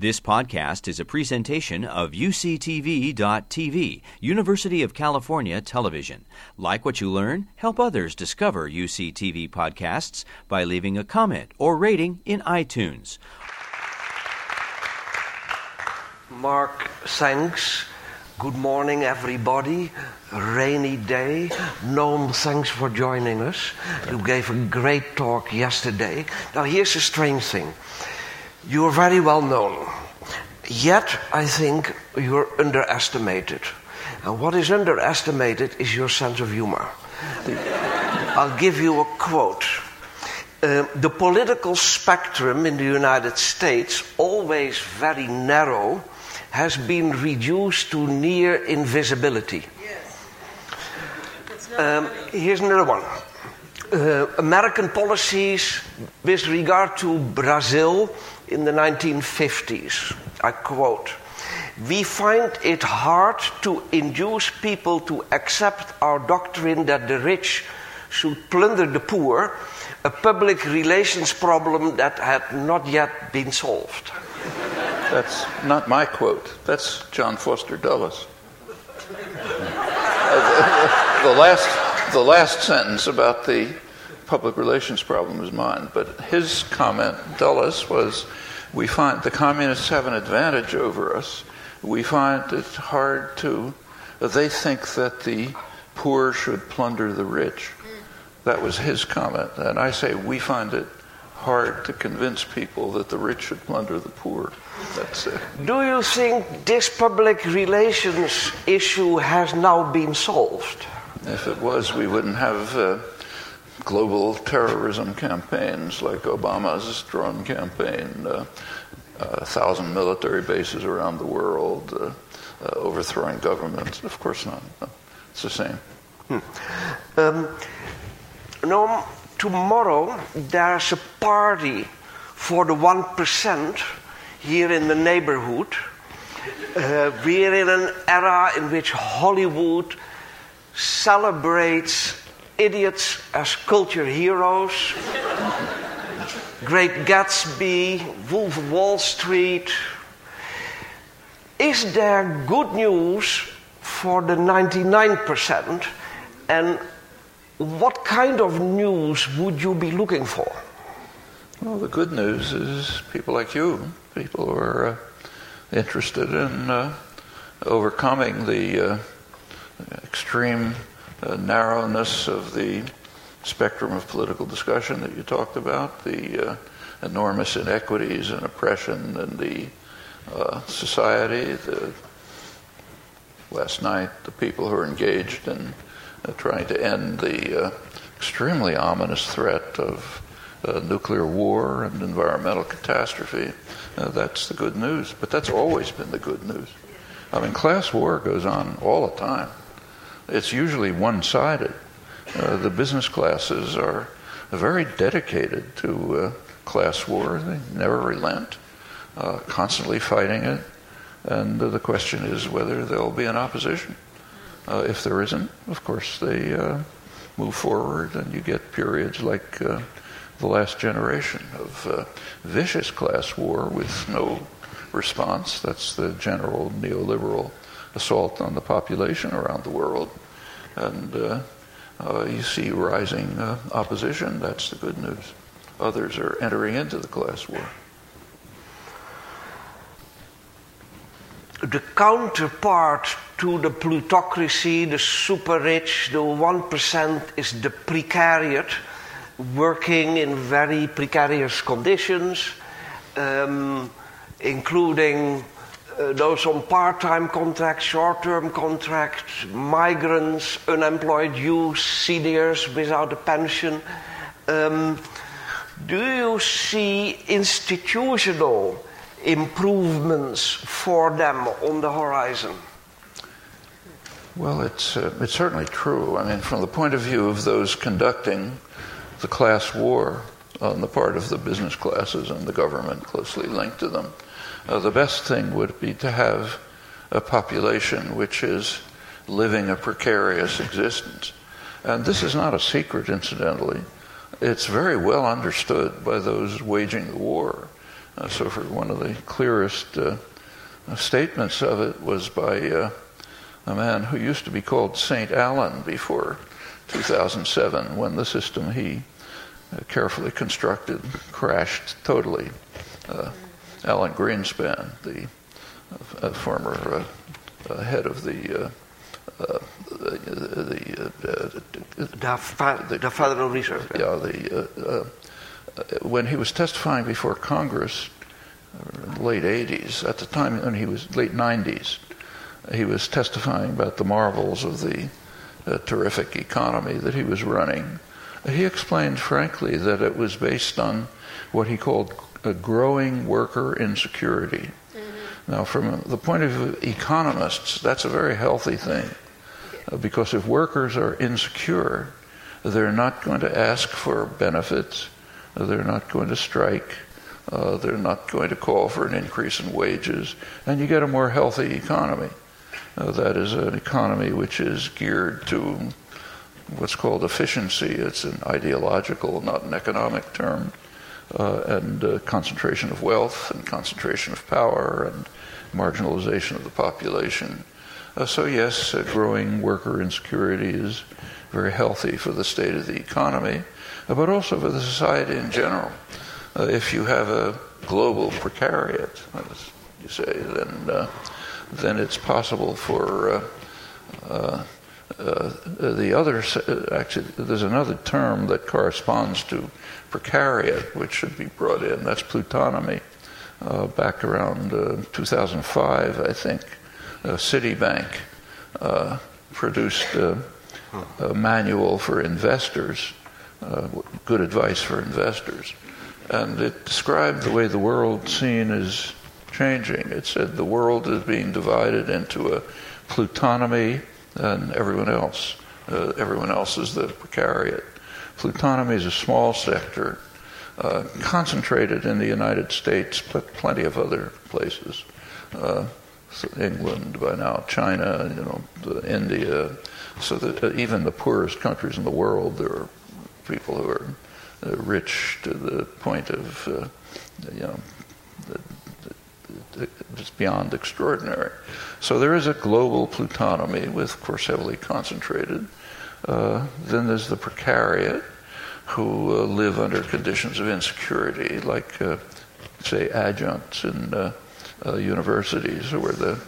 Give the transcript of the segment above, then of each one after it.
This podcast is a presentation of UCTV.tv, University of California Television. Like what you learn, help others discover UCTV podcasts by leaving a comment or rating in iTunes. Mark, thanks. Good morning, everybody. Rainy day. Noam, thanks for joining us. You gave a great talk yesterday. Now, here's a strange thing. You are very well known. Yet, I think you're underestimated. And what is underestimated is your sense of humor. I'll give you a quote. Uh, the political spectrum in the United States, always very narrow, has been reduced to near invisibility. Um, here's another one. Uh, American policies with regard to Brazil in the 1950s. I quote We find it hard to induce people to accept our doctrine that the rich should plunder the poor, a public relations problem that had not yet been solved. That's not my quote, that's John Foster Dulles. the, last, the last sentence about the public relations problem is mine, but his comment, Dulles, was we find the communists have an advantage over us. We find it hard to, they think that the poor should plunder the rich. That was his comment. And I say we find it hard to convince people that the rich should plunder the poor. That's it. Do you think this public relations issue has now been solved? If it was, we wouldn't have uh, global terrorism campaigns like Obama's drone campaign, uh, a thousand military bases around the world, uh, uh, overthrowing governments. Of course not. No, it's the same. Hmm. Um, no, tomorrow there's a party for the 1% here in the neighborhood. Uh, we're in an era in which Hollywood celebrates idiots as culture heroes. Great Gatsby, Wolf of Wall Street. Is there good news for the 99%? And what kind of news would you be looking for? Well, the good news is people like you, people who are uh, interested in uh, overcoming the uh, extreme uh, narrowness of the spectrum of political discussion that you talked about, the uh, enormous inequities and oppression in the uh, society. The, last night, the people who are engaged in uh, trying to end the uh, extremely ominous threat of uh, nuclear war and environmental catastrophe. that's the good news. But that's always been the good news. I mean, class war goes on all the time it's usually one sided. Uh, the business classes are very dedicated to uh, class war, they never relent, uh, constantly fighting it. And the question is whether there'll be an opposition. Uh, if there isn't, of course, they uh, move forward, and you get periods like uh, the last generation of vicious class war with no response. That's the general neoliberal assault on the population around the world. And uh, uh, you see rising uh, opposition. That's the good news. Others are entering into the class war. The counterpart to the plutocracy, the super rich, the 1% is the precariat, working in very precarious conditions, um, including those on part time contracts, short term contracts, migrants, unemployed youth, seniors without a pension. Um, do you see institutional improvements for them on the horizon? Well, it's, uh, it's certainly true. I mean, from the point of view of those conducting the class war on the part of the business classes and the government closely linked to them, uh, the best thing would be to have a population which is living a precarious existence. And this is not a secret, incidentally. It's very well understood by those waging the war Uh, so, for one of the clearest uh, statements of it was by uh, a man who used to be called St. Alan before 2007, when the system he uh, carefully constructed crashed totally. Uh, Alan Greenspan, the uh, former head of the uh, the, the, the, the, Federal Reserve. Yeah, the, when he was testifying before Congress, in the late 80s, at the time when he was late 90s, he was testifying about the marvels of the uh, terrific economy that he was running. He explained frankly that it was based on what he called a growing worker insecurity. Mm-hmm. Now, from the point of view of economists, that's a very healthy thing. Uh, because if workers are insecure, they're not going to ask for benefits, they're not going to strike, uh, they're not going to call for an increase in wages, and you get a more healthy economy. Uh, that is an economy which is geared to what's called efficiency. It's an ideological, not an economic term, uh, and uh, concentration of wealth and concentration of power and marginalization of the population. Uh, so, yes, growing worker insecurity is very healthy for the state of the economy, but also for the society in general. Uh, if you have a global precariat, as you say, then uh, then it's possible for uh, uh, uh the other. Actually, there's another term that corresponds to precariat, which should be brought in. That's plutonomy. back around 2005, I think, Citibank produced a manual for investors, good advice for investors and it described the way the world scene is changing. It said the world is being divided into a plutonomy and everyone else. Uh, everyone else is the precariat. Plutonomy is a small sector, uh, concentrated in the United States, but plenty of other places. Uh, England by now, China, you know, India, so that uh, even the poorest countries in the world, there are people who are uh, rich to the point of, uh, you know, just beyond extraordinary. So there is a global plutonomy, with, of course, heavily concentrated. Uh, then there's the precariat, who uh, live under conditions of insecurity, like, uh, say, adjuncts in uh, universities, or the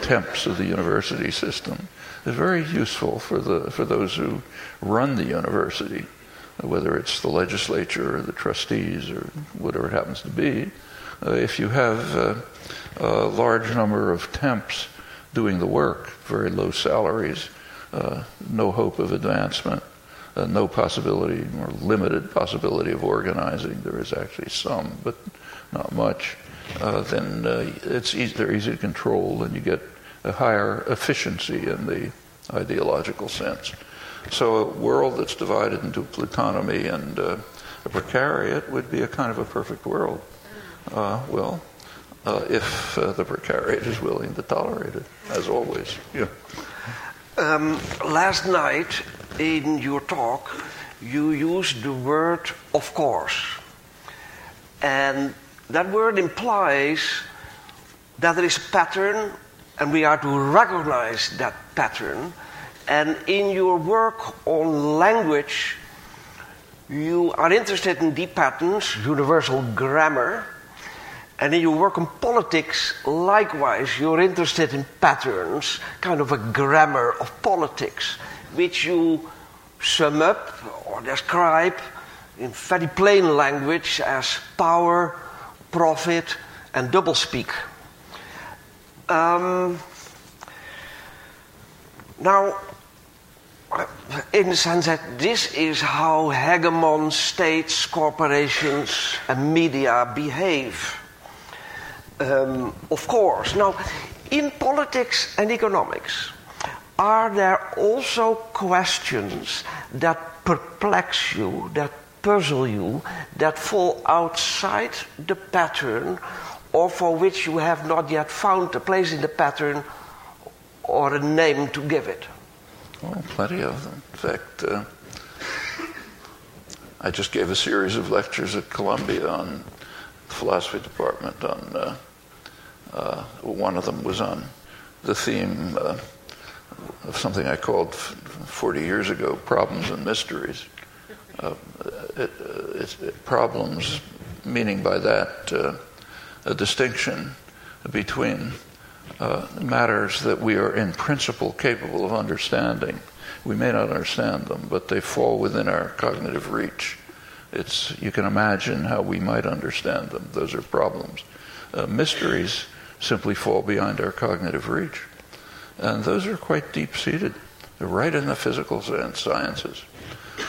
temps of the university system. Is very useful for the for those who run the university whether it's the legislature or the trustees or whatever it happens to be, uh, if you have uh, a large number of temps doing the work, very low salaries, uh, no hope of advancement, uh, no possibility or limited possibility of organizing, there is actually some, but not much, uh, then uh, it's easy, they're easy to control and you get a higher efficiency in the ideological sense. So a world that's divided into plutonomy and uh, a precariat would be a kind of a perfect world. Uh, well, uh, if uh, the precariat is willing to tolerate it, as always. Yeah. Um, last night in your talk, you used the word of course. And that word implies that there is a pattern and we are to recognize that pattern and in your work on language, you are interested in deep patterns, universal grammar. And in your work on politics, likewise, you're interested in patterns, kind of a grammar of politics, which you sum up or describe in very plain language as power, profit, and doublespeak. Um, now, in the sense that this is how hegemon states, corporations, and media behave. Um, of course. Now, in politics and economics, are there also questions that perplex you, that puzzle you, that fall outside the pattern, or for which you have not yet found a place in the pattern or a name to give it? Oh, plenty of them. In fact, uh, I just gave a series of lectures at Columbia on the philosophy department on uh, uh, one of them was on the theme uh, of something I called 40 years ago problems and mysteries. Uh, it, uh, it, problems, meaning by that uh, a distinction between matters that we are in principle capable of understanding. We may not understand them, but they fall within our cognitive reach. It's, you can imagine how we might understand them. Those are problems. Uh, mysteries simply fall beyond our cognitive reach. And those are quite deep seated. They're right in the physical sciences.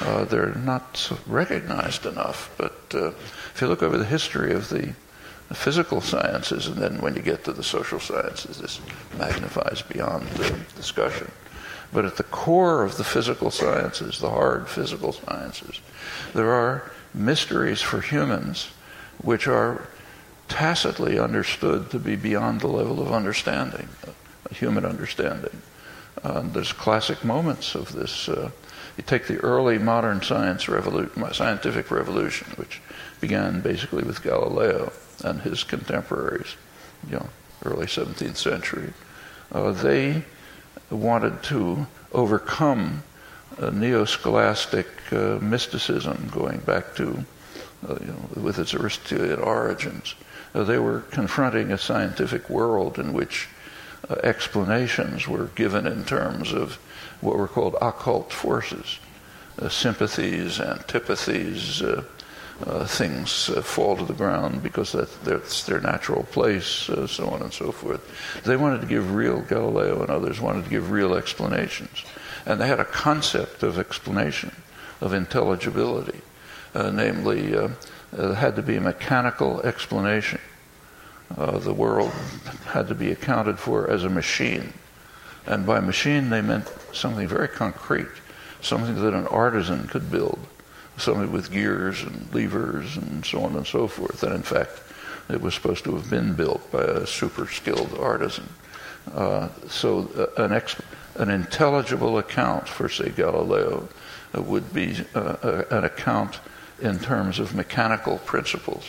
Uh, they're not recognized enough. But uh, if you look over the history of the, the, physical sciences, and then when you get to the social sciences, this magnifies beyond the discussion. But at the core of the physical sciences, the hard physical sciences, there are mysteries for humans which are tacitly understood to be beyond the level of understanding, uh, human understanding. Uh, there's classic moments of this. Uh, you take the early modern science revolu- scientific revolution, which began basically with Galileo and his contemporaries, you know, early 17th century. Uh, they wanted to overcome neo-scholastic uh, mysticism going back to, uh, you know, with its Aristotelian origins. Uh, they were confronting a scientific world in which uh, explanations were given in terms of what were called occult forces, uh, sympathies, antipathies, uh, uh, things uh, fall to the ground because that, that's their natural place, so on and so forth. They wanted to give real, Galileo and others wanted to give real explanations. And they had a concept of explanation, of intelligibility, namely, there had to be a mechanical explanation. Uh, the world had to be accounted for as a machine. And by machine, they meant something very concrete, something that an artisan could build, something with gears and levers and so on and so forth. And in fact, it was supposed to have been built by a super skilled artisan. Uh, so uh, an an intelligible account for, say, Galileo uh, would be uh, uh, an account in terms of mechanical principles.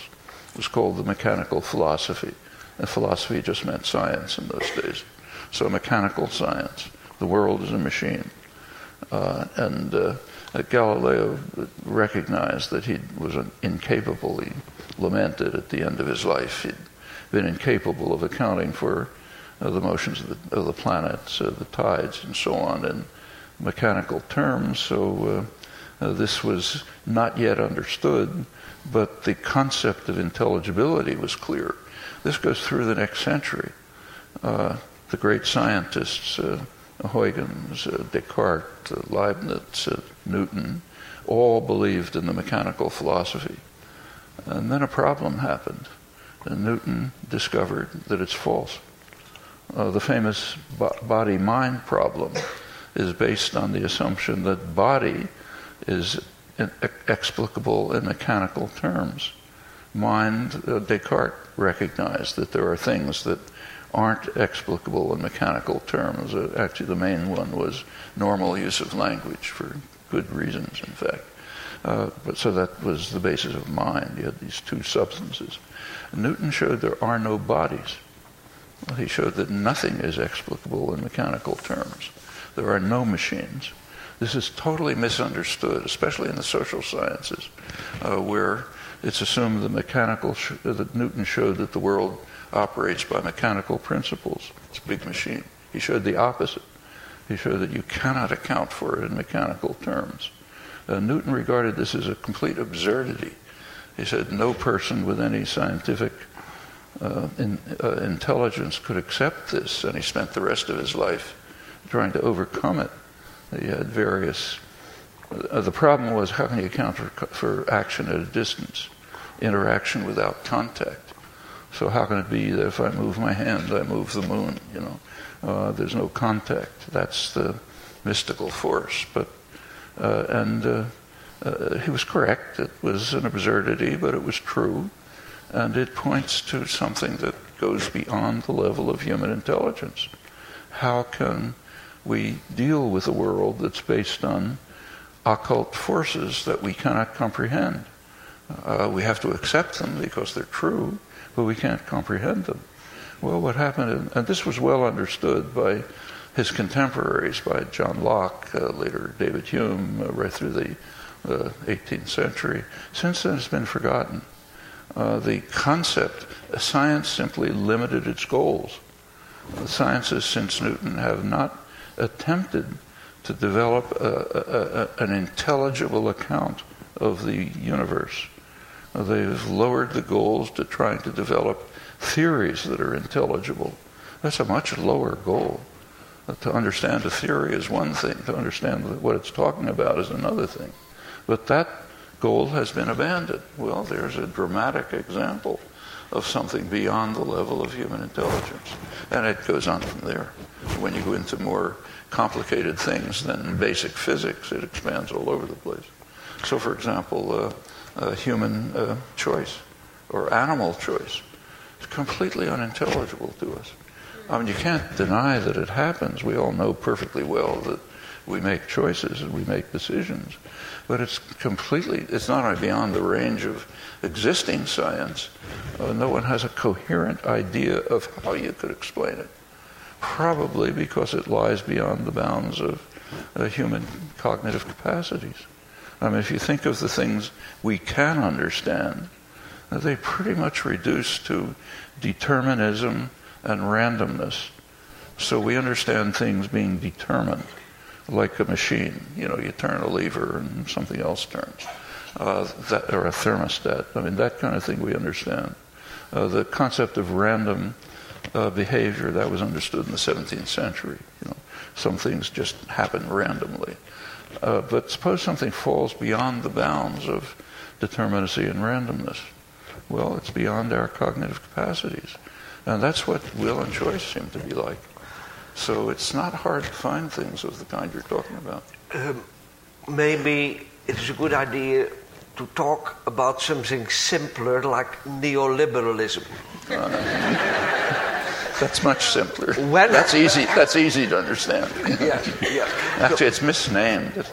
It was called the mechanical philosophy. And philosophy just meant science in those days. So, mechanical science. The world is a machine. Uh, and uh, Galileo recognized that he was incapable, he lamented at the end of his life, he'd been incapable of accounting for the motions of the, of the planets, uh, the tides, and so on in mechanical terms. So uh, uh, this was not yet understood, but the concept of intelligibility was clear. This goes through the next century. Uh, the great scientists, uh, Huygens, uh, Descartes, Leibniz, Newton, all believed in the mechanical philosophy. And then a problem happened. And Newton discovered that it's false uh, the famous body mind problem is based on the assumption that body is explicable in mechanical terms. Mind, uh, Descartes recognized that there are things that aren't explicable in mechanical terms. Uh, actually, the main one was normal use of language for good reasons, in fact. Uh, but so that was the basis of mind. You had these two substances. Newton showed there are no bodies. Well, he showed that nothing is explicable in mechanical terms. There are no machines. This is totally misunderstood, especially in the social sciences, uh, where it's assumed the mechanical sh- that Newton showed that the world operates by mechanical principles. It's a big machine. He showed the opposite. He showed that you cannot account for it in mechanical terms. Uh, Newton regarded this as a complete absurdity. He said no person with any scientific uh, in, uh, intelligence could accept this, and he spent the rest of his life trying to overcome it. He had various. Uh, the problem was how can you account for, for action at a distance, interaction without contact? So how can it be that if I move my hand, I move the moon? You know, uh, there's no contact. That's the mystical force. But uh, and uh, he was correct. It was an absurdity, but it was true and it points to something that goes beyond the level of human intelligence. How can we deal with a world that's based on occult forces that we cannot comprehend? Uh, we have to accept them because they're true, but we can't comprehend them. Well, what happened, and this was well understood by his contemporaries, by John Locke, uh, later David Hume, uh, right through the 18th century. Since then, it's been forgotten. Uh, the concept, science simply limited its goals. The sciences since Newton have not attempted to develop a, a, a, an intelligible account of the universe. They've lowered the goals to trying to develop theories that are intelligible. That's a much lower goal. To understand a theory is one thing, to understand what it's talking about is another thing. But that goal has been abandoned. Well, there's a dramatic example of something beyond the level of human intelligence. And it goes on from there. When you go into more complicated things than basic physics, it expands all over the place. So, for example, uh, human uh, choice or animal choice is completely unintelligible to us. I mean, you can't deny that it happens. We all know perfectly well that we make choices and we make decisions. But it's completely, it's not only beyond the range of existing science, uh, no one has a coherent idea of how you could explain it. Probably because it lies beyond the bounds of uh, human cognitive capacities. I mean, if you think of the things we can understand, they pretty much reduce to determinism and randomness. So we understand things being determined like a machine. You know, you turn a lever and something else turns. Uh, that, or a thermostat. I mean, that kind of thing we understand. Uh, the concept of random uh, behavior that was understood in the 17th century. You know, some things just happen randomly. Uh, but suppose something falls beyond the bounds of determinacy and randomness. Well, it's beyond our cognitive capacities. And that's what will and choice seem to be like. So it's not hard to find things of the kind you're talking about. Um, maybe it is a good idea to talk about something simpler like neoliberalism. Uh, that's much simpler. When that's easy. That's easy to understand. yeah, yeah. Actually, it's misnamed.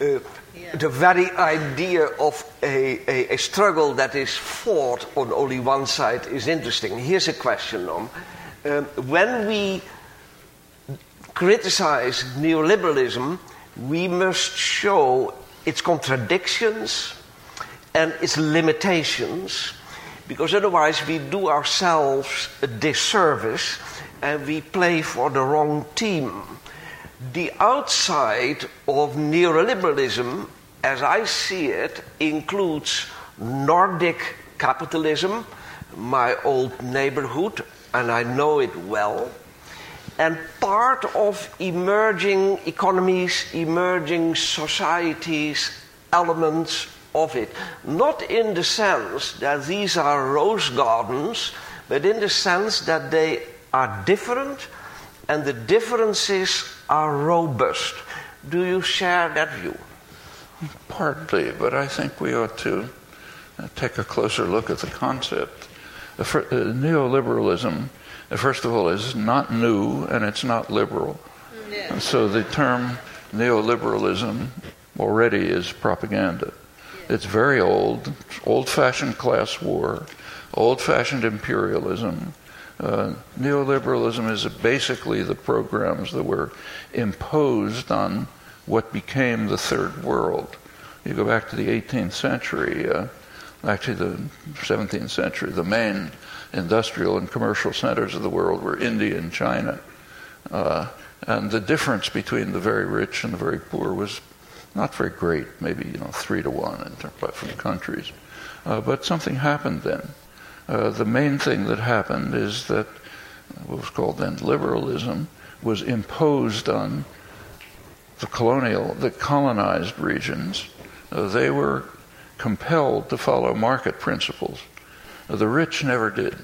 Uh, the very idea of a, a, a, struggle that is fought on only one side is interesting. Here's a question, Noam. Um, when we criticize neoliberalism, we must show its contradictions and its limitations, because otherwise we do ourselves a disservice and we play for the wrong team. The outside of neoliberalism, as I see it, includes Nordic capitalism, my old neighborhood, and I know it well and part of emerging economies, emerging societies, elements of it. Not in the sense that these are rose gardens, but in the sense that they are different and the differences are robust. Do you share that view? Partly, but I think we ought to uh, take a closer look at the concept. Uh, neoliberalism first of all, is not new and it's not liberal. Yeah. So the term neoliberalism already is propaganda. It's very old, old fashioned class war, old fashioned imperialism. Uh, neoliberalism is basically the programs that were imposed on what became the third world. You go back to the 18th century, uh, actually the 17th century, the main industrial and commercial centers of the world were India and China. Uh, and the difference between the very rich and the very poor was not very great, maybe you know three to one in from countries. Uh, but something happened then. Uh, the main thing that happened is that what was called then liberalism was imposed on the colonial, the colonized regions. Uh, they were compelled to follow market principles. The rich never did.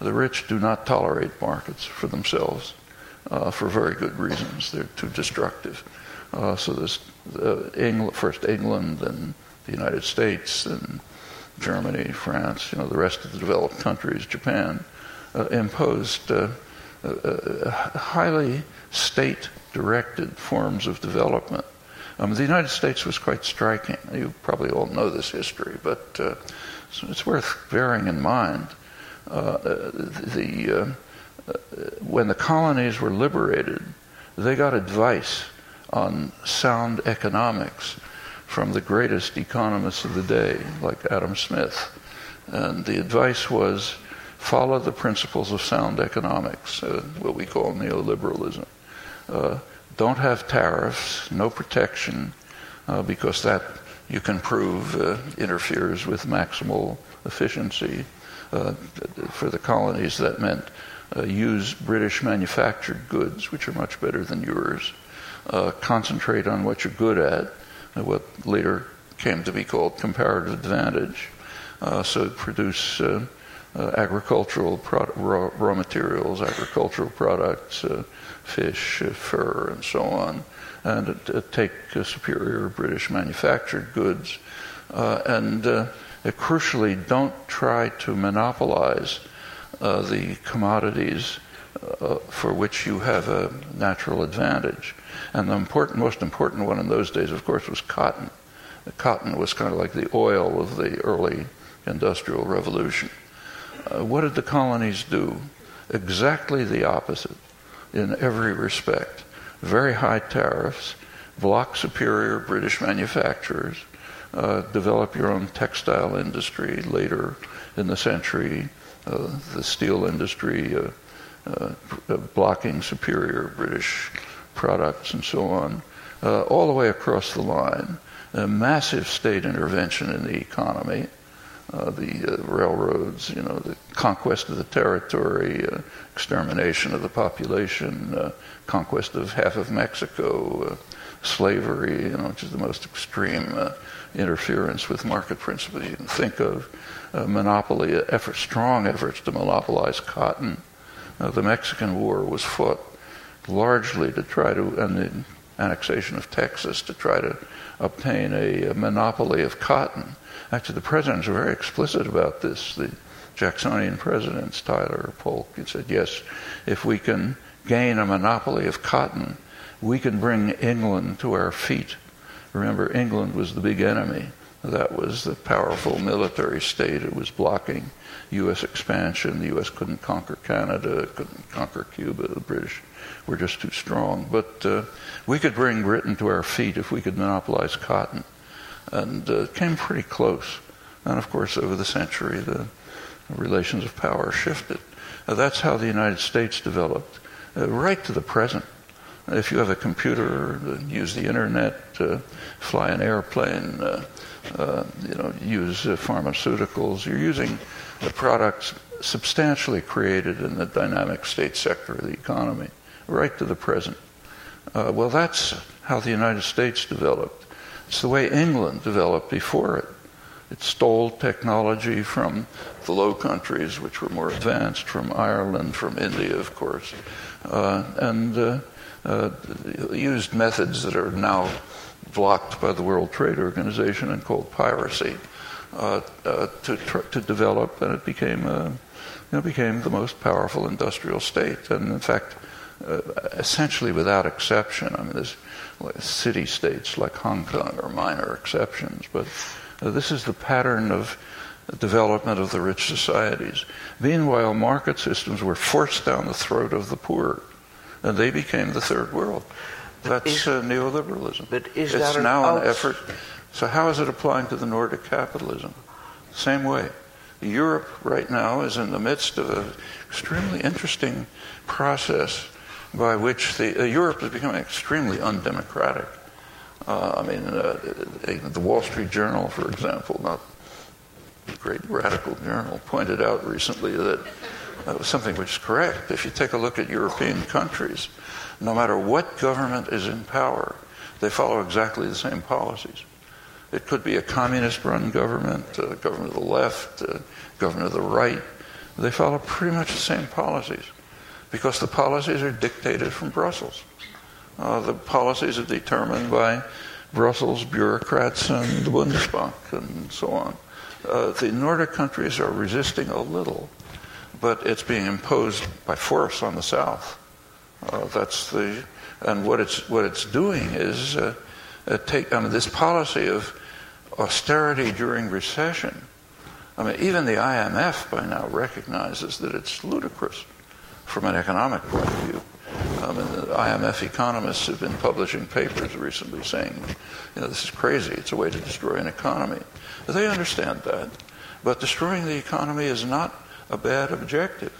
The rich do not tolerate markets for themselves uh, for very good reasons. They're too destructive. Uh, so this uh, England, first England, and the United States, and Germany, France, you know, the rest of the developed countries, Japan, uh, imposed uh, uh, highly state-directed forms of development Um, the United States was quite striking. You probably all know this history, but uh, it's worth bearing in mind. Uh, the, uh, when the colonies were liberated, they got advice on sound economics from the greatest economists of the day, like Adam Smith. And the advice was follow the principles of sound economics, uh, what we call neoliberalism. Uh, don't have tariffs, no protection, uh, because that you can prove uh, interferes with maximal efficiency. Uh, for the colonies, that meant uh, use British manufactured goods, which are much better than yours. Concentrate on what you're good at, what later came to be called comparative advantage. so produce uh, agricultural pro- raw, raw, materials, agricultural products, uh, fish, uh, fur, and so on, and take superior British manufactured goods. and crucially, don't try to monopolize the commodities uh, for which you have a natural advantage. And the important, most important one in those days, of course, was cotton. Cotton was kind of like the oil of the early industrial revolution. Uh, what did the colonies do? Exactly the opposite in every respect. Very high tariffs, block superior British manufacturers, uh, develop your own textile industry later in the century, uh, the steel industry uh, uh, blocking superior British products and so on, uh, all the way across the line. A massive state intervention in the economy, uh, the uh, railroads, you know, the conquest of the territory, uh, extermination of the population, uh, conquest of half of Mexico, uh, slavery, you know, which is the most extreme interference with market principles you can think of, monopoly effort, strong efforts to monopolize cotton. the Mexican War was fought largely to try to, and the annexation of Texas to try to obtain a, monopoly of cotton Actually, the presidents were very explicit about this. The Jacksonian presidents, Tyler, Polk, said, yes, if we can gain a monopoly of cotton, we can bring England to our feet. Remember, England was the big enemy. That was the powerful military state. It was blocking U.S. expansion. The U.S. couldn't conquer Canada, couldn't conquer Cuba. The British were just too strong. But uh, we could bring Britain to our feet if we could monopolize cotton and uh, came pretty close. And of course, over the century, the relations of power shifted. Uh, that's how the United States developed, uh, right to the present. If you have a computer, uh, use the internet, uh, fly an airplane, uh, you know, use pharmaceuticals, you're using the products substantially created in the dynamic state sector of the economy, right to the present. well, that's how the United States developed. It's the way England developed before it. It stole technology from the Low Countries, which were more advanced, from Ireland, from India, of course, uh, and uh, uh, used methods that are now blocked by the World Trade Organization and called piracy uh, uh, to, tr- to develop, and it became, a, you know, became the most powerful industrial state. And in fact, uh, essentially without exception, I mean, there's city states like Hong Kong are minor exceptions, but uh, this is the pattern of development of the rich societies. Meanwhile, market systems were forced down the throat of the poor, and they became the third world. That's is, uh, neoliberalism. But is it's that now an, an effort. So, how is it applying to the Nordic capitalism? Same way. Europe right now is in the midst of an extremely interesting process by which the, uh, Europe is becoming extremely undemocratic. Uh, I mean, uh, the Wall Street Journal, for example, not a great radical journal, pointed out recently that that was something which is correct. If you take a look at European countries, no matter what government is in power, they follow exactly the same policies. It could be a communist run government, a government of the left, a government of the right. They follow pretty much the same policies because the policies are dictated from Brussels. Uh, the policies are determined by Brussels bureaucrats and the Bundesbank and so on. Uh, the Nordic countries are resisting a little, but it's being imposed by force on the South. Uh, that's the and what it's what it's doing is uh, uh, take, I mean, this policy of austerity during recession, I mean, even the IMF by now recognizes that it's ludicrous from an economic point of view. I mean, the IMF economists have been publishing papers recently saying, you know, this is crazy. It's a way to destroy an economy. They understand that. But destroying the economy is not a bad objective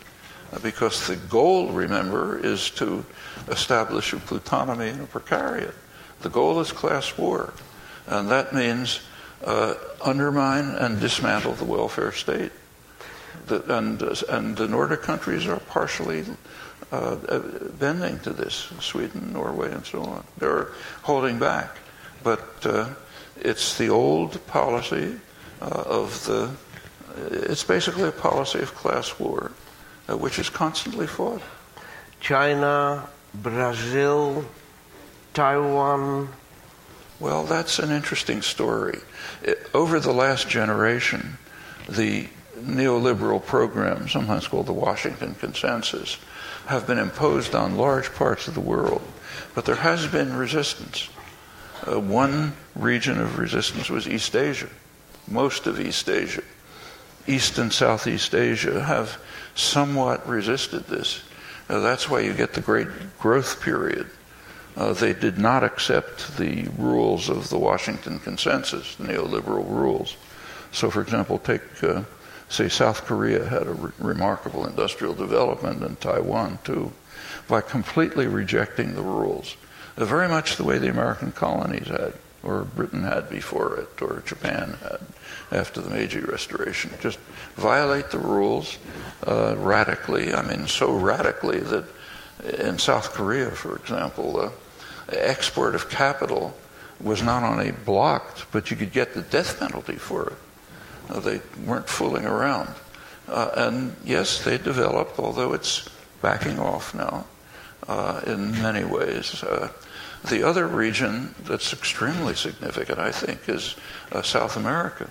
uh, because the goal, remember, is to establish a plutonomy and a precariat. The goal is class war. And that means uh, undermine and dismantle the welfare state. The, and, and the Nordic countries are partially uh, bending to this Sweden, Norway, and so on. They're holding back. But uh, it's the old policy uh, of the, it's basically a policy of class war, uh, which is constantly fought. China, Brazil, Taiwan. Well, that's an interesting story. It, over the last generation, the neoliberal program, sometimes called the Washington Consensus, have been imposed on large parts of the world. But there has been resistance. Uh, one region of resistance was East Asia, most of East Asia. East and Southeast Asia have somewhat resisted this. Uh, that's why you get the great growth period. Uh, they did not accept the rules of the Washington Consensus, the neoliberal rules. So, for example, take, uh, say, South Korea had a re- remarkable industrial development, and Taiwan too, by completely rejecting the rules very much the way the American colonies had, or Britain had before it, or Japan had after the Meiji Restoration. Just violate the rules uh, radically. I mean, so radically that in South Korea, for example, uh, export of capital was not only blocked, but you could get the death penalty for it. They weren't fooling around. Uh, and yes, they developed, although it's backing off now uh, in many ways. Uh, the other region that's extremely significant, I think, is uh, South America.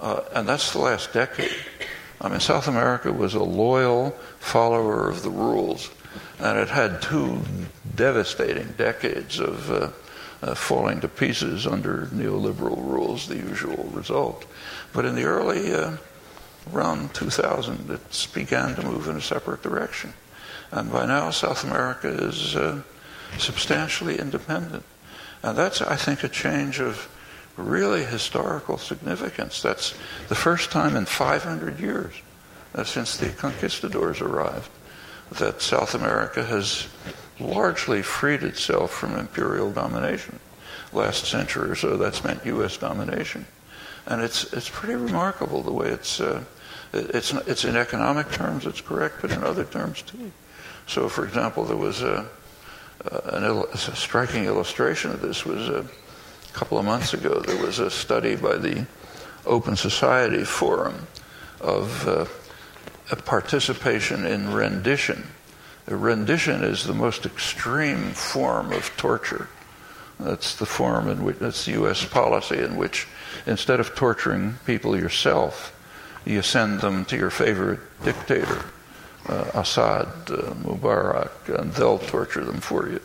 Uh, and that's the last decade. I mean, South America was a loyal follower of the rules, and it had two devastating decades of uh falling to pieces under neoliberal rules, the usual result. But in the early, uh, around 2000, it began to move in a separate direction. And by now, South America is uh, substantially independent. And that's, I think, a change of really historical significance. That's the first time in 500 years uh, since the conquistadors arrived that South America has largely freed itself from imperial domination. Last century or so, that's meant U.S. domination. And it's, it's pretty remarkable the way it's, uh, it's, it's in economic terms, it's correct, but in other terms too. So, for example, there was a, uh, a striking illustration of this was a couple of months ago. There was a study by the Open Society Forum of uh, participation in rendition. A rendition is the most extreme form of torture. That's the form in which that's the U.S. policy in which instead of torturing people yourself, you send them to your favorite dictator uh, Assad, uh, Mubarak, and they'll torture them for you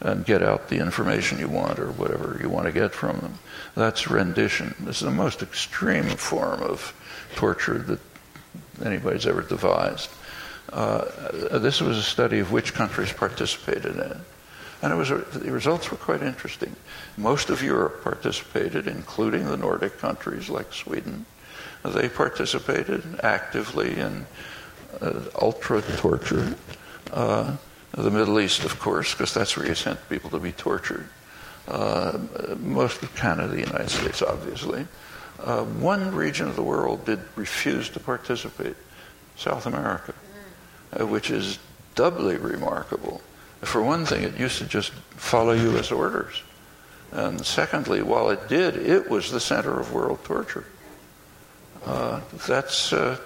and get out the information you want or whatever you want to get from them. That's rendition. This is the most extreme form of torture that anybody's ever devised. Uh, this was a study of which countries participated in it. And it was the results were quite interesting. Most of Europe participated, including the Nordic countries like Sweden. They participated actively in uh, ultra torture. Uh, the Middle East, of course, because that's where you sent people to be tortured. Uh, most of Canada, the United States, obviously. Uh, one region of the world did refuse to participate, South America, uh, which is doubly remarkable. For one thing, it used to just follow U.S. orders. And secondly, while it did, it was the center of world torture. Uh, that's uh,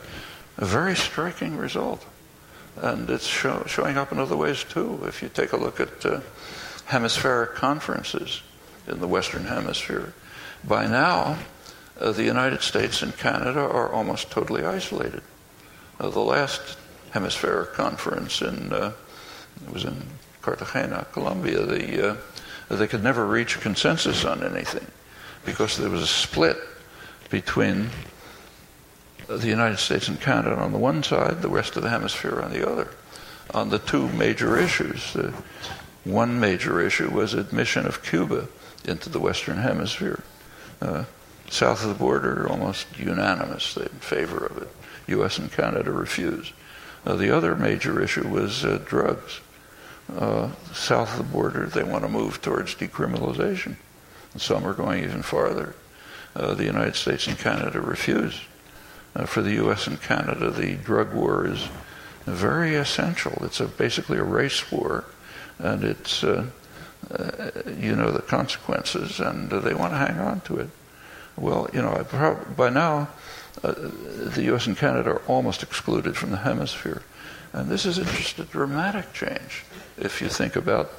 a very striking result. And it's show, showing up in other ways too. If you take a look at uh, hemispheric conferences in the Western Hemisphere, by now, uh, the United States and Canada are almost totally isolated. Uh, the last hemispheric conference in uh, was in Cartagena, Colombia. The uh, they could never reach a consensus on anything because there was a split between the United States and Canada on the one side, the rest of the hemisphere on the other, on the two major issues. The one major issue was admission of Cuba into the Western Hemisphere. Uh, south of the border, almost unanimous in favor of it. U.S. and Canada refused. Uh, the other major issue was uh, drugs. Uh, south of the border, they want to move towards decriminalization. And some are going even farther. Uh, the United States and Canada refuse. Uh, for the U.S. and Canada, the drug war is very essential. It's a, basically a race war, and it's uh, you know the consequences, and they want to hang on to it. Well, you know, by now, uh, the U.S. and Canada are almost excluded from the hemisphere. And this is just a dramatic change if you think about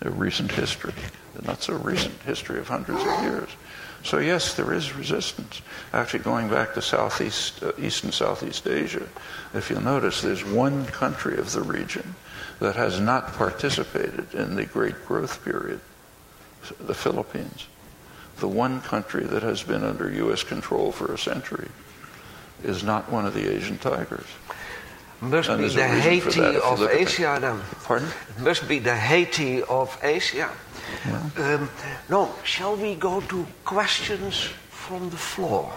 the recent history, the not so recent history of hundreds of years. So yes, there is resistance. Actually, going back to Southeast, uh, East and Southeast Asia, if you'll notice, there's one country of the region that has not participated in the Great Growth period, the Philippines. The one country that has been under U.S. control for a century is not one of the Asian tigers. Must and be the Haiti of Asia then. Pardon? Must be the Haiti of Asia. Yeah. Um, now, shall we go to questions from the floor?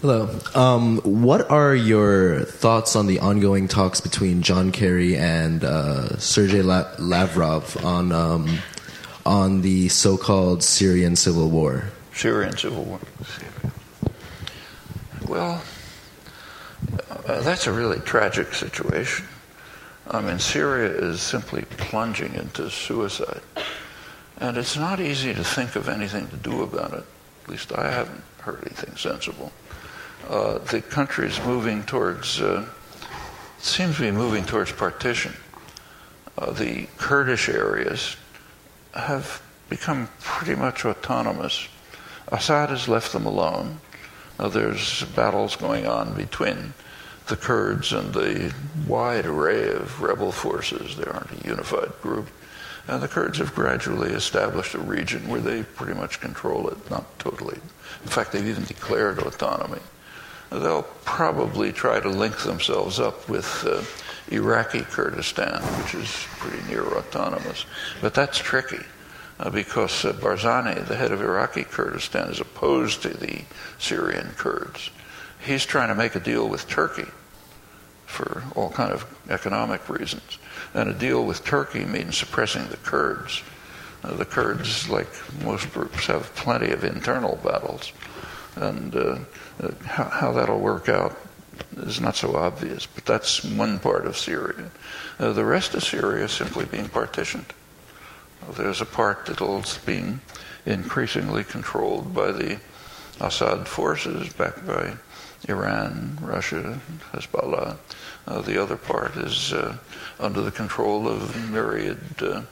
Hello. Um, what are your thoughts on the ongoing talks between John Kerry and uh, Sergei La- Lavrov on um, on the so-called Syrian civil war? Syrian civil war. Well, uh, that's a really tragic situation. I mean, Syria is simply plunging into suicide. And it's not easy to think of anything to do about it. At least I haven't heard anything sensible. Uh, the country is moving towards, uh, seems to be moving towards partition. Uh, the Kurdish areas have become pretty much autonomous. Assad has left them alone. There's battles going on between the Kurds and the wide array of rebel forces. They aren't a unified group. And the Kurds have gradually established a region where they pretty much control it, not totally. In fact, they've even declared autonomy. They'll probably try to link themselves up with uh, Iraqi Kurdistan, which is pretty near autonomous. But that's tricky uh, because uh, Barzani, the head of Iraqi Kurdistan, is opposed to the Syrian Kurds. He's trying to make a deal with Turkey for all kind of economic reasons. And a deal with Turkey means suppressing the Kurds. Uh, the Kurds, like most groups, have plenty of internal battles. And uh, uh, how, how, that'll work out is not so obvious, but that's one part of Syria. Uh, the rest of Syria is simply being partitioned. There's a part that's being increasingly controlled by the Assad forces, backed by Iran, Russia, Hezbollah. Uh, the other part is uh, under the control of myriad uh,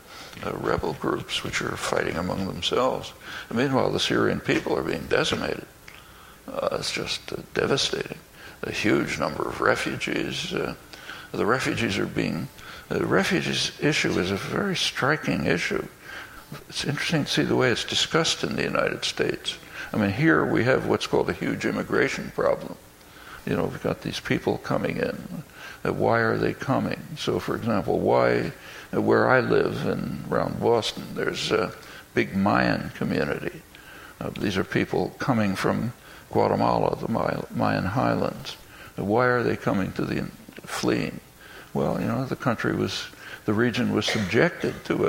uh rebel groups which are fighting among themselves. And meanwhile, the Syrian people are being decimated. Uh, it's just uh, devastating. A huge number of refugees. the refugees are being the refugees issue is a very striking issue. It's interesting to see the way it's discussed in the United States. I mean, here we have what's called a huge immigration problem. You know, we've got these people coming in. Uh, why are they coming? So, for example, why, uh, where I live in around Boston, there's a big Mayan community. Uh, these are people coming from Guatemala, the Mayan highlands. Why are they coming to the fleeing? Well, you know, the country was, the region was subjected to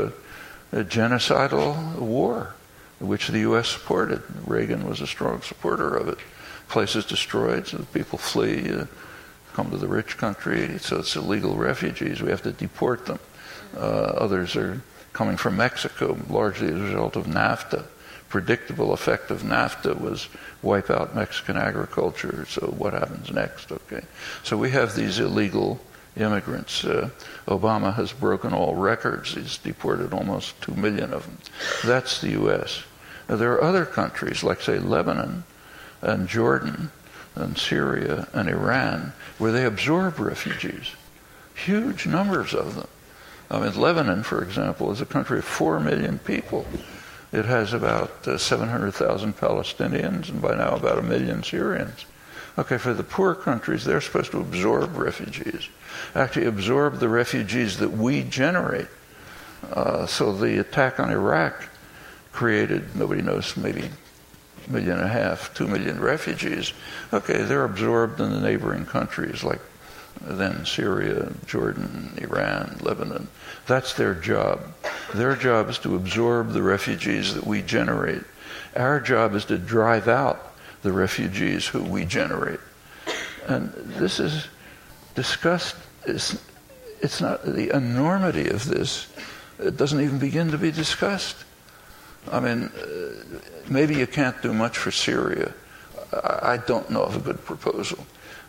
a, a genocidal war, which the U.S. supported. Reagan was a strong supporter of it. Places destroyed, so people flee, uh, come to the rich country, so it's illegal refugees. We have to deport them. Uh, others are coming from Mexico, largely as a result of NAFTA. Predictable effect of NAFTA was wipe out Mexican agriculture. So what happens next? Okay, so we have these illegal immigrants. Uh, Obama has broken all records. He's deported almost 2 million of them. That's the U.S. There are other countries, like, say, Lebanon and Jordan and Syria and Iran, where they absorb refugees, huge numbers of them. I mean, Lebanon, for example, is a country of 4 million people. It has about uh, 700,000 Palestinians and by now about a million Syrians. Okay, for the poor countries, they're supposed to absorb refugees, actually absorb the refugees that we generate. Uh, so the attack on Iraq created, nobody knows, maybe a million and a half, two million refugees. Okay, they're absorbed in the neighboring countries like then Syria, Jordan, Iran, Lebanon. That's their job. Their job is to absorb the refugees that we generate. Our job is to drive out the refugees who we generate. And this is discussed, it's, it's not the enormity of this, it doesn't even begin to be discussed. I mean, uh, maybe you can't do much for Syria. I, don't know of a good proposal.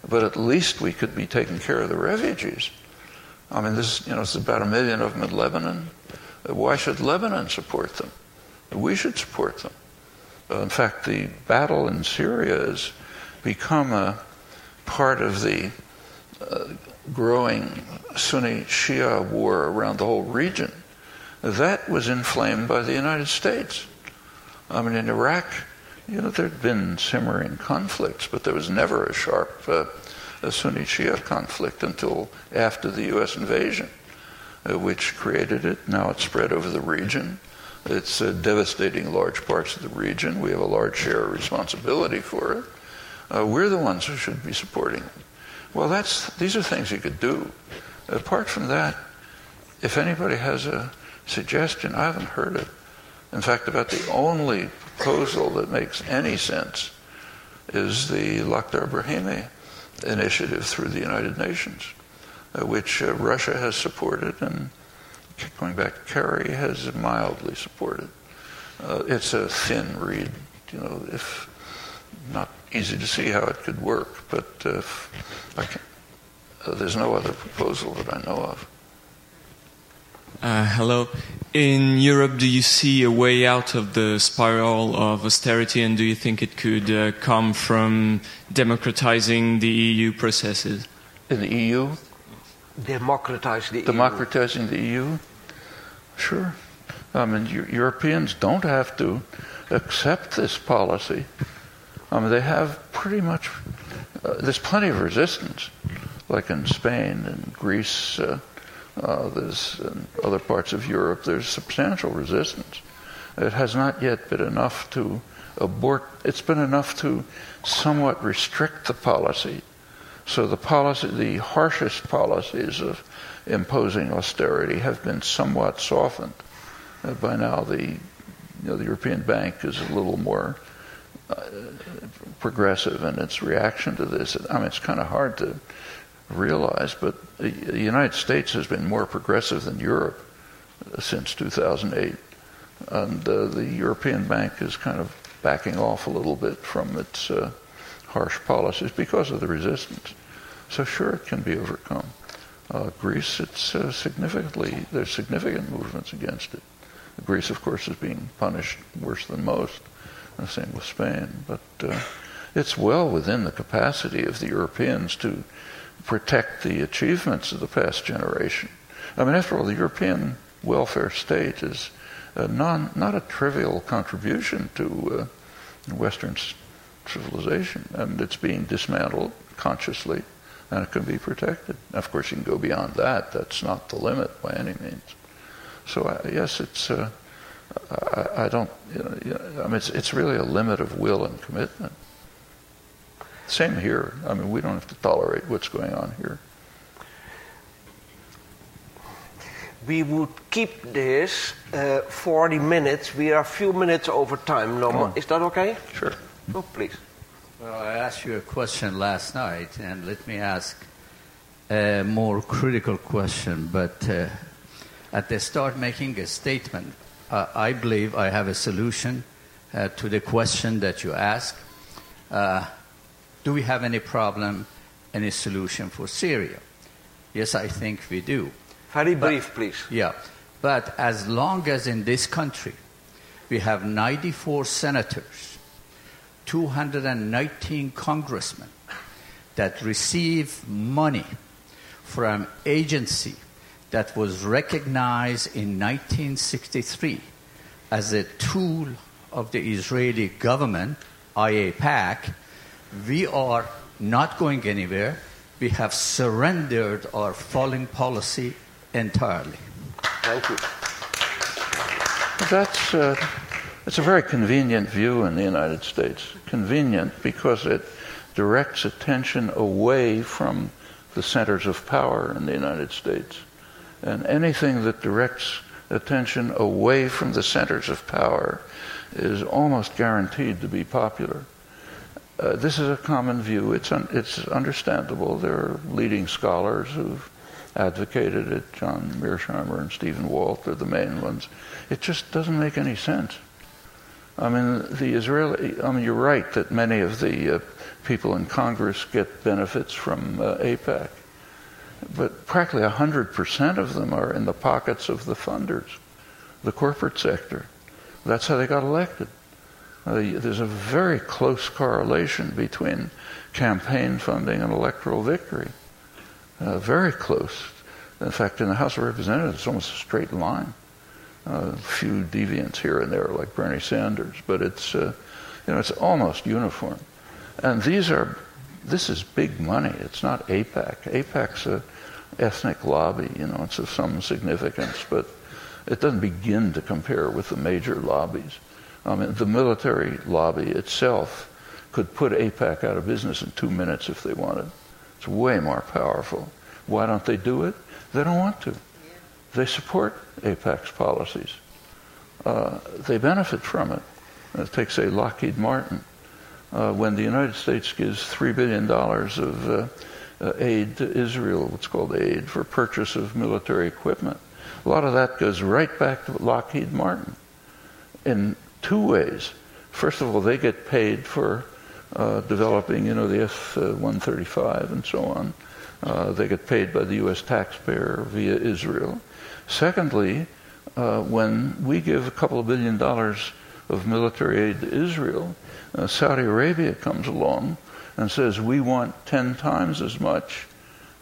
But at least we could be taking care of the refugees. I mean, this, you know, it's about a million of them in Lebanon. Why should Lebanon support them? We should support them. Uh, in fact, the battle in Syria has become a part of the uh, growing Sunni Shia war around the whole region. That was inflamed by the United States. I mean, in Iraq, you know, there'd been simmering conflicts, but there was never a sharp uh, a Sunni Shia conflict until after the U.S. invasion, uh, which created it. Now it's spread over the region. It's uh, devastating large parts of the region. We have a large share of responsibility for it. Uh, we're the ones who should be supporting it. Well, that's, these are things you could do. Apart from that, if anybody has a suggestion, I haven't heard it. In fact, about the only proposal that makes any sense is the Lakhdar Brahimi initiative through the United Nations, uh, which uh, Russia has supported and going back to Kerry, has mildly supported. Uh, it's a thin reed, you know, if not easy to see how it could work, but uh, uh, there's no other proposal that I know of. Uh, hello. In Europe, do you see a way out of the spiral of austerity, and do you think it could uh, come from democratizing the EU processes? In the EU? Democratize the Democratizing EU. the EU? Sure. I mean, Europeans don't have to accept this policy. I mean, they have pretty much, uh, there's plenty of resistance, like in Spain and Greece, uh, uh, there's in other parts of Europe, there's substantial resistance. It has not yet been enough to abort, it's been enough to somewhat restrict the policy. So the policy, the harshest policies of imposing austerity have been somewhat softened. Uh, by now, the you know, the European Bank is a little more uh, progressive in its reaction to this. I mean, it's kind of hard to realize, but the United States has been more progressive than Europe uh, since 2008, and uh, the European Bank is kind of backing off a little bit from its uh, harsh policies because of the resistance. So sure, it can be overcome. Uh, Greece, it's uh, significantly, there's significant movements against it. Greece, of course, is being punished worse than most. The same with Spain. But uh, it's well within the capacity of the Europeans to protect the achievements of the past generation. I mean, after all, the European welfare state is non, not a trivial contribution to uh, Western civilization, and it's being dismantled consciously and it can be protected. Of course, you can go beyond that. That's not the limit by any means. So uh, yes, it's. Uh, I, I, don't. You know, I mean, it's, it's really a limit of will and commitment. Same here. I mean, we don't have to tolerate what's going on here. We would keep this uh, 40 minutes. We are a few minutes over time. No more. Is that okay? Sure. Oh, please. Well, I asked you a question last night, and let me ask a more critical question. But uh, at the start, making a statement, uh, I believe I have a solution uh, to the question that you ask. Do we have any problem, any solution for Syria? Yes, I think we do. Very brief, but, please. Yeah. But as long as in this country we have 94 senators 219 congressmen that receive money from agency that was recognized in 1963 as a tool of the Israeli government, AIPAC, we are not going anywhere. We have surrendered our foreign policy entirely. Thank you. That's uh, it's a very convenient view in the United States. Convenient because it directs attention away from the centers of power in the United States. And anything that directs attention away from the centers of power is almost guaranteed to be popular. Uh, this is a common view. It's, un- it's understandable. There are leading scholars who've advocated it. John Mearsheimer and Stephen Walt are the main ones. It just doesn't make any sense. I mean, the Israeli, I mean, you're right that many of the uh, people in Congress get benefits from uh, AIPAC, but practically 100% of them are in the pockets of the funders, the corporate sector. That's how they got elected. Uh, there's a very close correlation between campaign funding and electoral victory. Uh, very close. In fact, in the House of Representatives, it's almost a straight line. Uh, a few deviants here and there, like Bernie Sanders, but it's uh, you know it's almost uniform. And these are this is big money. It's not AIPAC. AIPAC's a ethnic lobby. You know, it's of some significance, but it doesn't begin to compare with the major lobbies. I mean, the military lobby itself could put AIPAC out of business in two minutes if they wanted. It's way more powerful. Why don't they do it? They don't want to. They support AIPAC's policies. Uh, they benefit from it. Take, say, Lockheed Martin. Uh, when the United States gives $3 billion of uh, uh, aid to Israel, what's called aid for purchase of military equipment, a lot of that goes right back to Lockheed Martin in two ways. First of all, they get paid for uh, developing, you know, the F-135 and so on. Uh, they get paid by the U.S. taxpayer via Israel. Secondly, uh, when we give a couple of billion dollars of military aid to Israel, uh, Saudi Arabia comes along and says we want 10 times as much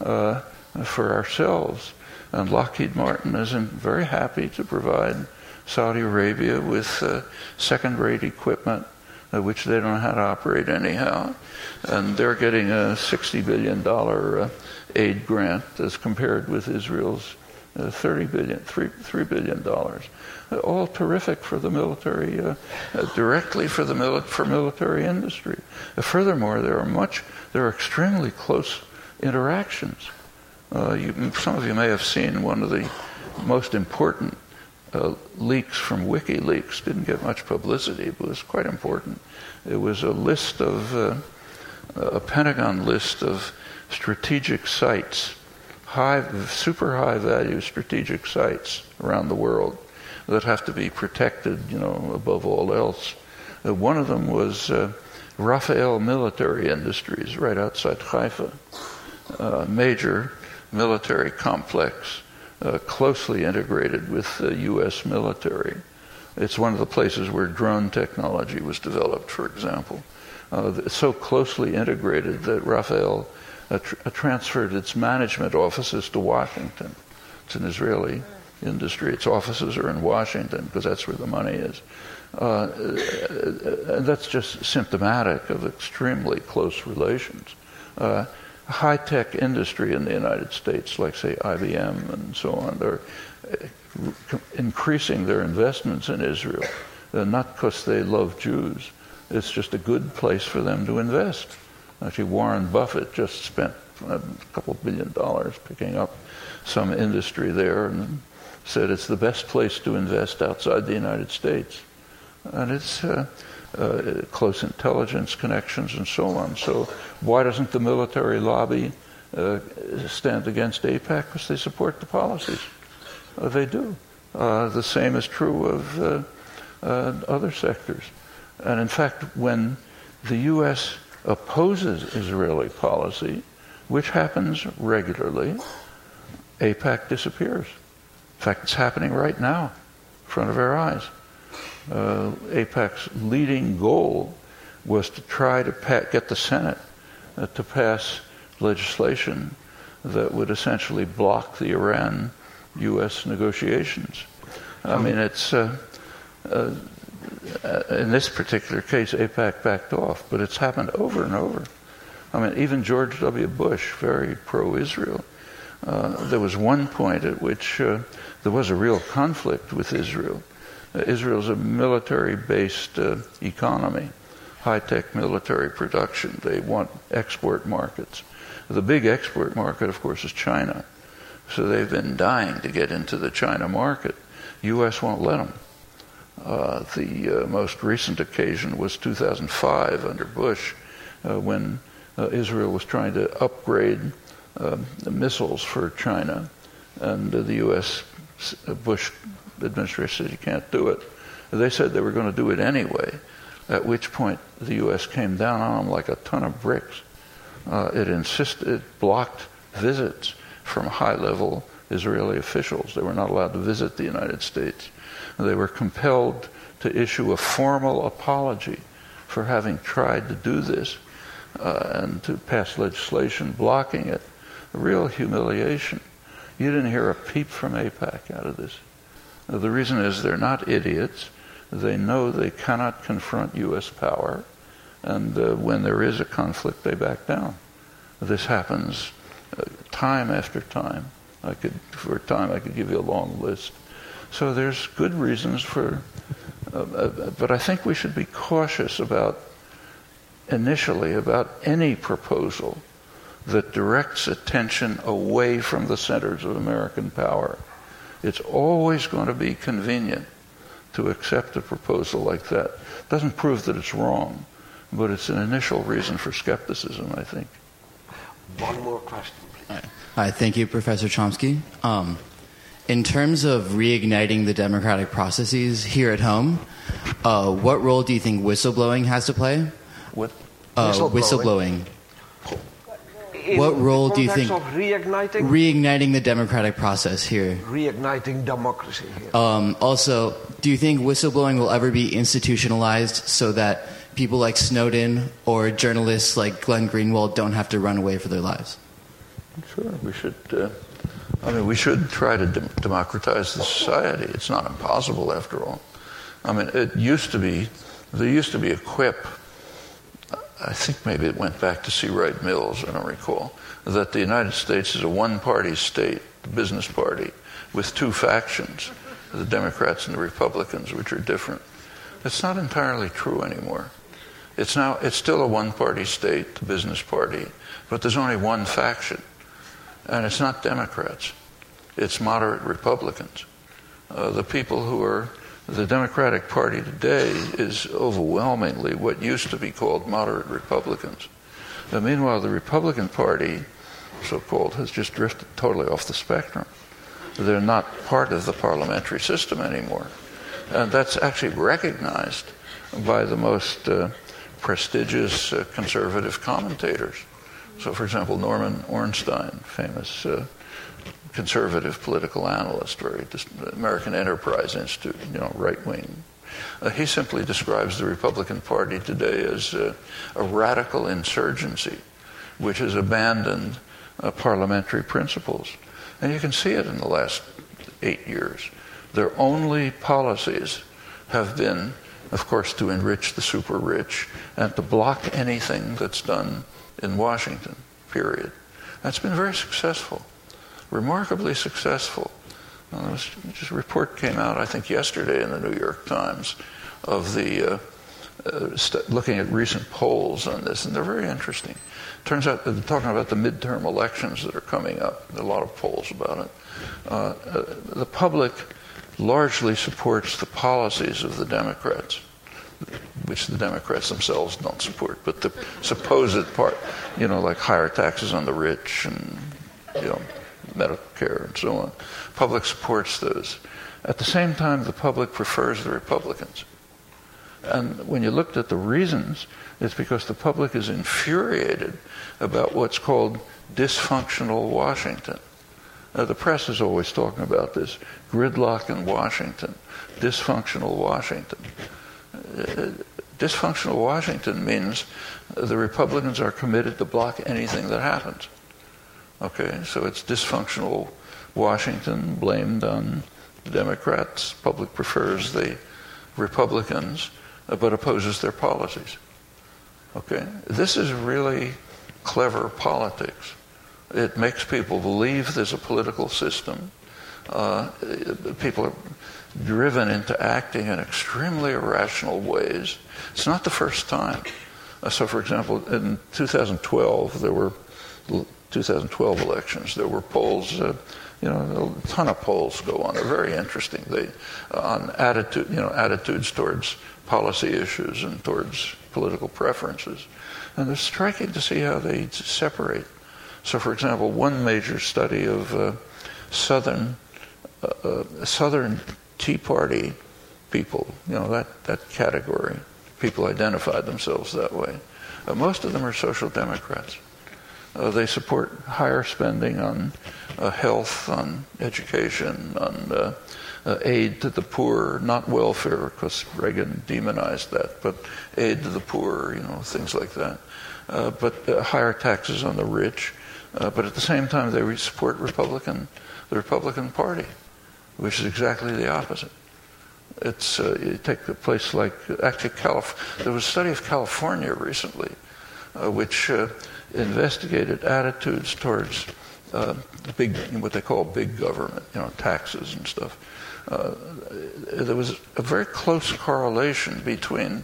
uh, for ourselves. And Lockheed Martin isn't very happy to provide Saudi Arabia with uh, second rate equipment, uh, which they don't know how to operate anyhow. And they're getting a $60 billion uh, aid grant as compared with Israel's uh, 30 billion, three, three billion dollars, uh, all terrific for the military, uh, uh directly for the mili- for military industry. Furthermore, there are much, there are extremely close interactions. Uh, you, some of you may have seen one of the most important leaks from WikiLeaks. Didn't get much publicity, but was quite important. It was a list of a Pentagon list of strategic sites high, super high value strategic sites around the world that have to be protected, you know, above all else. Uh, one of them was uh, Rafael Military Industries, right outside Haifa, a major military complex, uh, closely integrated with the U.S. military. It's one of the places where drone technology was developed, for example. Uh, it's so closely integrated that Rafael tr- transferred its management offices to Washington. It's an Israeli industry. Its offices are in Washington because that's where the money is. Uh, and that's just symptomatic of extremely close relations. Uh, high tech industry in the United States, like, say, IBM and so on, they're uh, increasing their investments in Israel, not because they love Jews. It's just a good place for them to invest. Actually, Warren Buffett just spent a couple billion dollars picking up some industry there and said it's the best place to invest outside the United States. And it's uh, uh, close intelligence connections and so on. So, why doesn't the military lobby uh, stand against AIPAC? Because they support the policies. Uh, they do. Uh, the same is true of uh, other sectors. And in fact, when the U.S opposes Israeli policy, which happens regularly, AIPAC disappears. In fact, it's happening right now in front of our eyes. Uh, AIPAC's leading goal was to try to pa- get the Senate uh, to pass legislation that would essentially block the Iran U.S. negotiations. I mean, it's uh, uh, in this particular case, AIPAC backed off, but it's happened over and over. I mean, even George W. Bush, very pro-Israel. Uh, there was one point at which uh, there was a real conflict with Israel. Uh, Israel's a military-based uh, economy, high-tech military production. They want export markets. The big export market, of course, is China. So they've been dying to get into the China market. U.S. won't let them. Uh, the uh, most recent occasion was 2005 under Bush, uh, when uh, Israel was trying to upgrade um, missiles for China, and the U.S. Uh, Bush administration said you can't do it. They said they were going to do it anyway. At which point the U.S. came down on them like a ton of bricks. it insisted, it blocked visits from high-level Israeli officials. They were not allowed to visit the United States. They were compelled to issue a formal apology for having tried to do this uh, and to pass legislation blocking it. A real humiliation. You didn't hear a peep from AIPAC out of this. The reason is they're not idiots. They know they cannot confront U.S. power, and uh, when there is a conflict, they back down. This happens uh, time after time. I could, for a time, I could give you a long list. So there's good reasons for, uh, uh, but I think we should be cautious about, initially, about any proposal that directs attention away from the centers of American power. It's always going to be convenient to accept a proposal like that. Doesn't prove that it's wrong, but it's an initial reason for skepticism, I think. One more question, please. Hi, thank you, Professor Chomsky. Um, in terms of reigniting the democratic processes here at home, uh, what role do you think whistleblowing has to play? What? Uh, Whistleblowing. whistleblowing. What role do you think- of reigniting? Reigniting the democratic process here. reigniting democracy here. Um, also, do you think whistleblowing will ever be institutionalized so that people like Snowden or journalists like Glenn Greenwald don't have to run away for their lives? Sure, we should. Uh, I mean, we should try to dem- democratize the society. It's not impossible, after all. I mean, it used to be. There used to be a quip. I think maybe it went back to C. Wright Mills. I don't recall that the United States is a one-party state, the business party, with two factions, the Democrats and the Republicans, which are different. It's not entirely true anymore. It's now. It's still a one-party state, the business party, but there's only one faction. And it's not Democrats, it's moderate Republicans. Uh, the people who are the Democratic Party today is overwhelmingly what used to be called moderate Republicans. And meanwhile, the Republican Party, so called, has just drifted totally off the spectrum. They're not part of the parliamentary system anymore. And that's actually recognized by the most uh, prestigious uh, conservative commentators. So, for example, Norman Ornstein, famous uh, conservative political analyst, very American Enterprise Institute, you know, right wing. Uh, he simply describes the Republican Party today as uh, a radical insurgency, which has abandoned uh, parliamentary principles. And you can see it in the last eight years. Their only policies have been, of course, to enrich the super rich and to block anything that's done in Washington, period. That's been very successful, remarkably successful. Uh, was, just a report came out, I think, yesterday in the New York Times of the uh, uh, st- looking at recent polls on this, and they're very interesting. Turns out they're talking about the midterm elections that are coming up. There are a lot of polls about it. Uh, the public largely supports the policies of the Democrats which the Democrats themselves don't support, but the supposed part, you know, like higher taxes on the rich and, you know, medical care and so on. Public supports those. At the same time, the public prefers the Republicans. And when you looked at the reasons, it's because the public is infuriated about what's called dysfunctional Washington. Now, the press is always talking about this gridlock in Washington, dysfunctional Washington uh, dysfunctional Washington means the Republicans are committed to block anything that happens. Okay, so it's dysfunctional Washington blamed on the Democrats. Public prefers the Republicans, uh, but opposes their policies. Okay? This is really clever politics. It makes people believe there's a political system. Uh, people are driven into acting in extremely irrational ways. It's not the first time. Uh, so, for example, in 2012, there were 2012 elections. There were polls, uh, you know, a ton of polls go on. They're very interesting. They on attitude, you know, attitudes towards policy issues and towards political preferences, and it's striking to see how they separate. So, for example, one major study of uh, southern uh, uh southern Tea Party people, you know, that that category, people identified themselves that way. Uh, most of them are social democrats. Uh, they support higher spending on uh, health, on education, on uh, uh aid to the poor, not welfare, because Reagan demonized that, but aid to the poor, you know, things like that. Uh, but uh, higher taxes on the rich. but at the same time, they support Republican, the Republican Party, which is exactly the opposite. It's you take a place like actually Calif- there was a study of California recently, which investigated attitudes towards uh, big, what they call big government, you know, taxes and stuff. Uh, there was a very close correlation between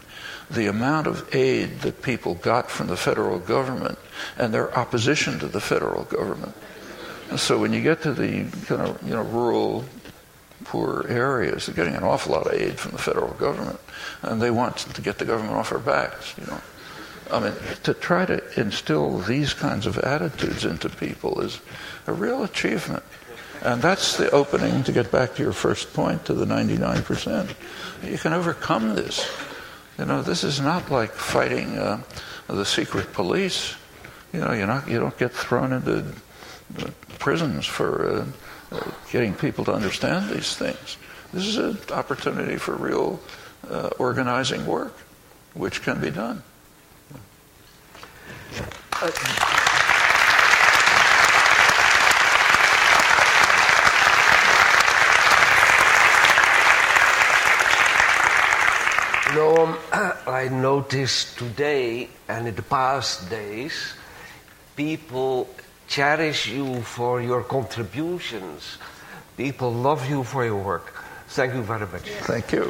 the amount of aid that people got from the federal government and their opposition to the federal government. And so when you get to the kind of you know rural, poor areas, they're getting an awful lot of aid from the federal government, and they want to get the government off their backs, you know. I mean, to try to instill these kinds of attitudes into people is a real achievement. And that's the opening to get back to your first point to the 99%. You can overcome this. You know, this is not like fighting uh, the secret police. You know, you're not, you don't get thrown into prisons for uh, uh, getting people to understand these things. This is an opportunity for real uh, organizing work, which can be done. No, um, I noticed today and in the past days, people cherish you for your contributions. People love you for your work. Thank you very much. Thank you.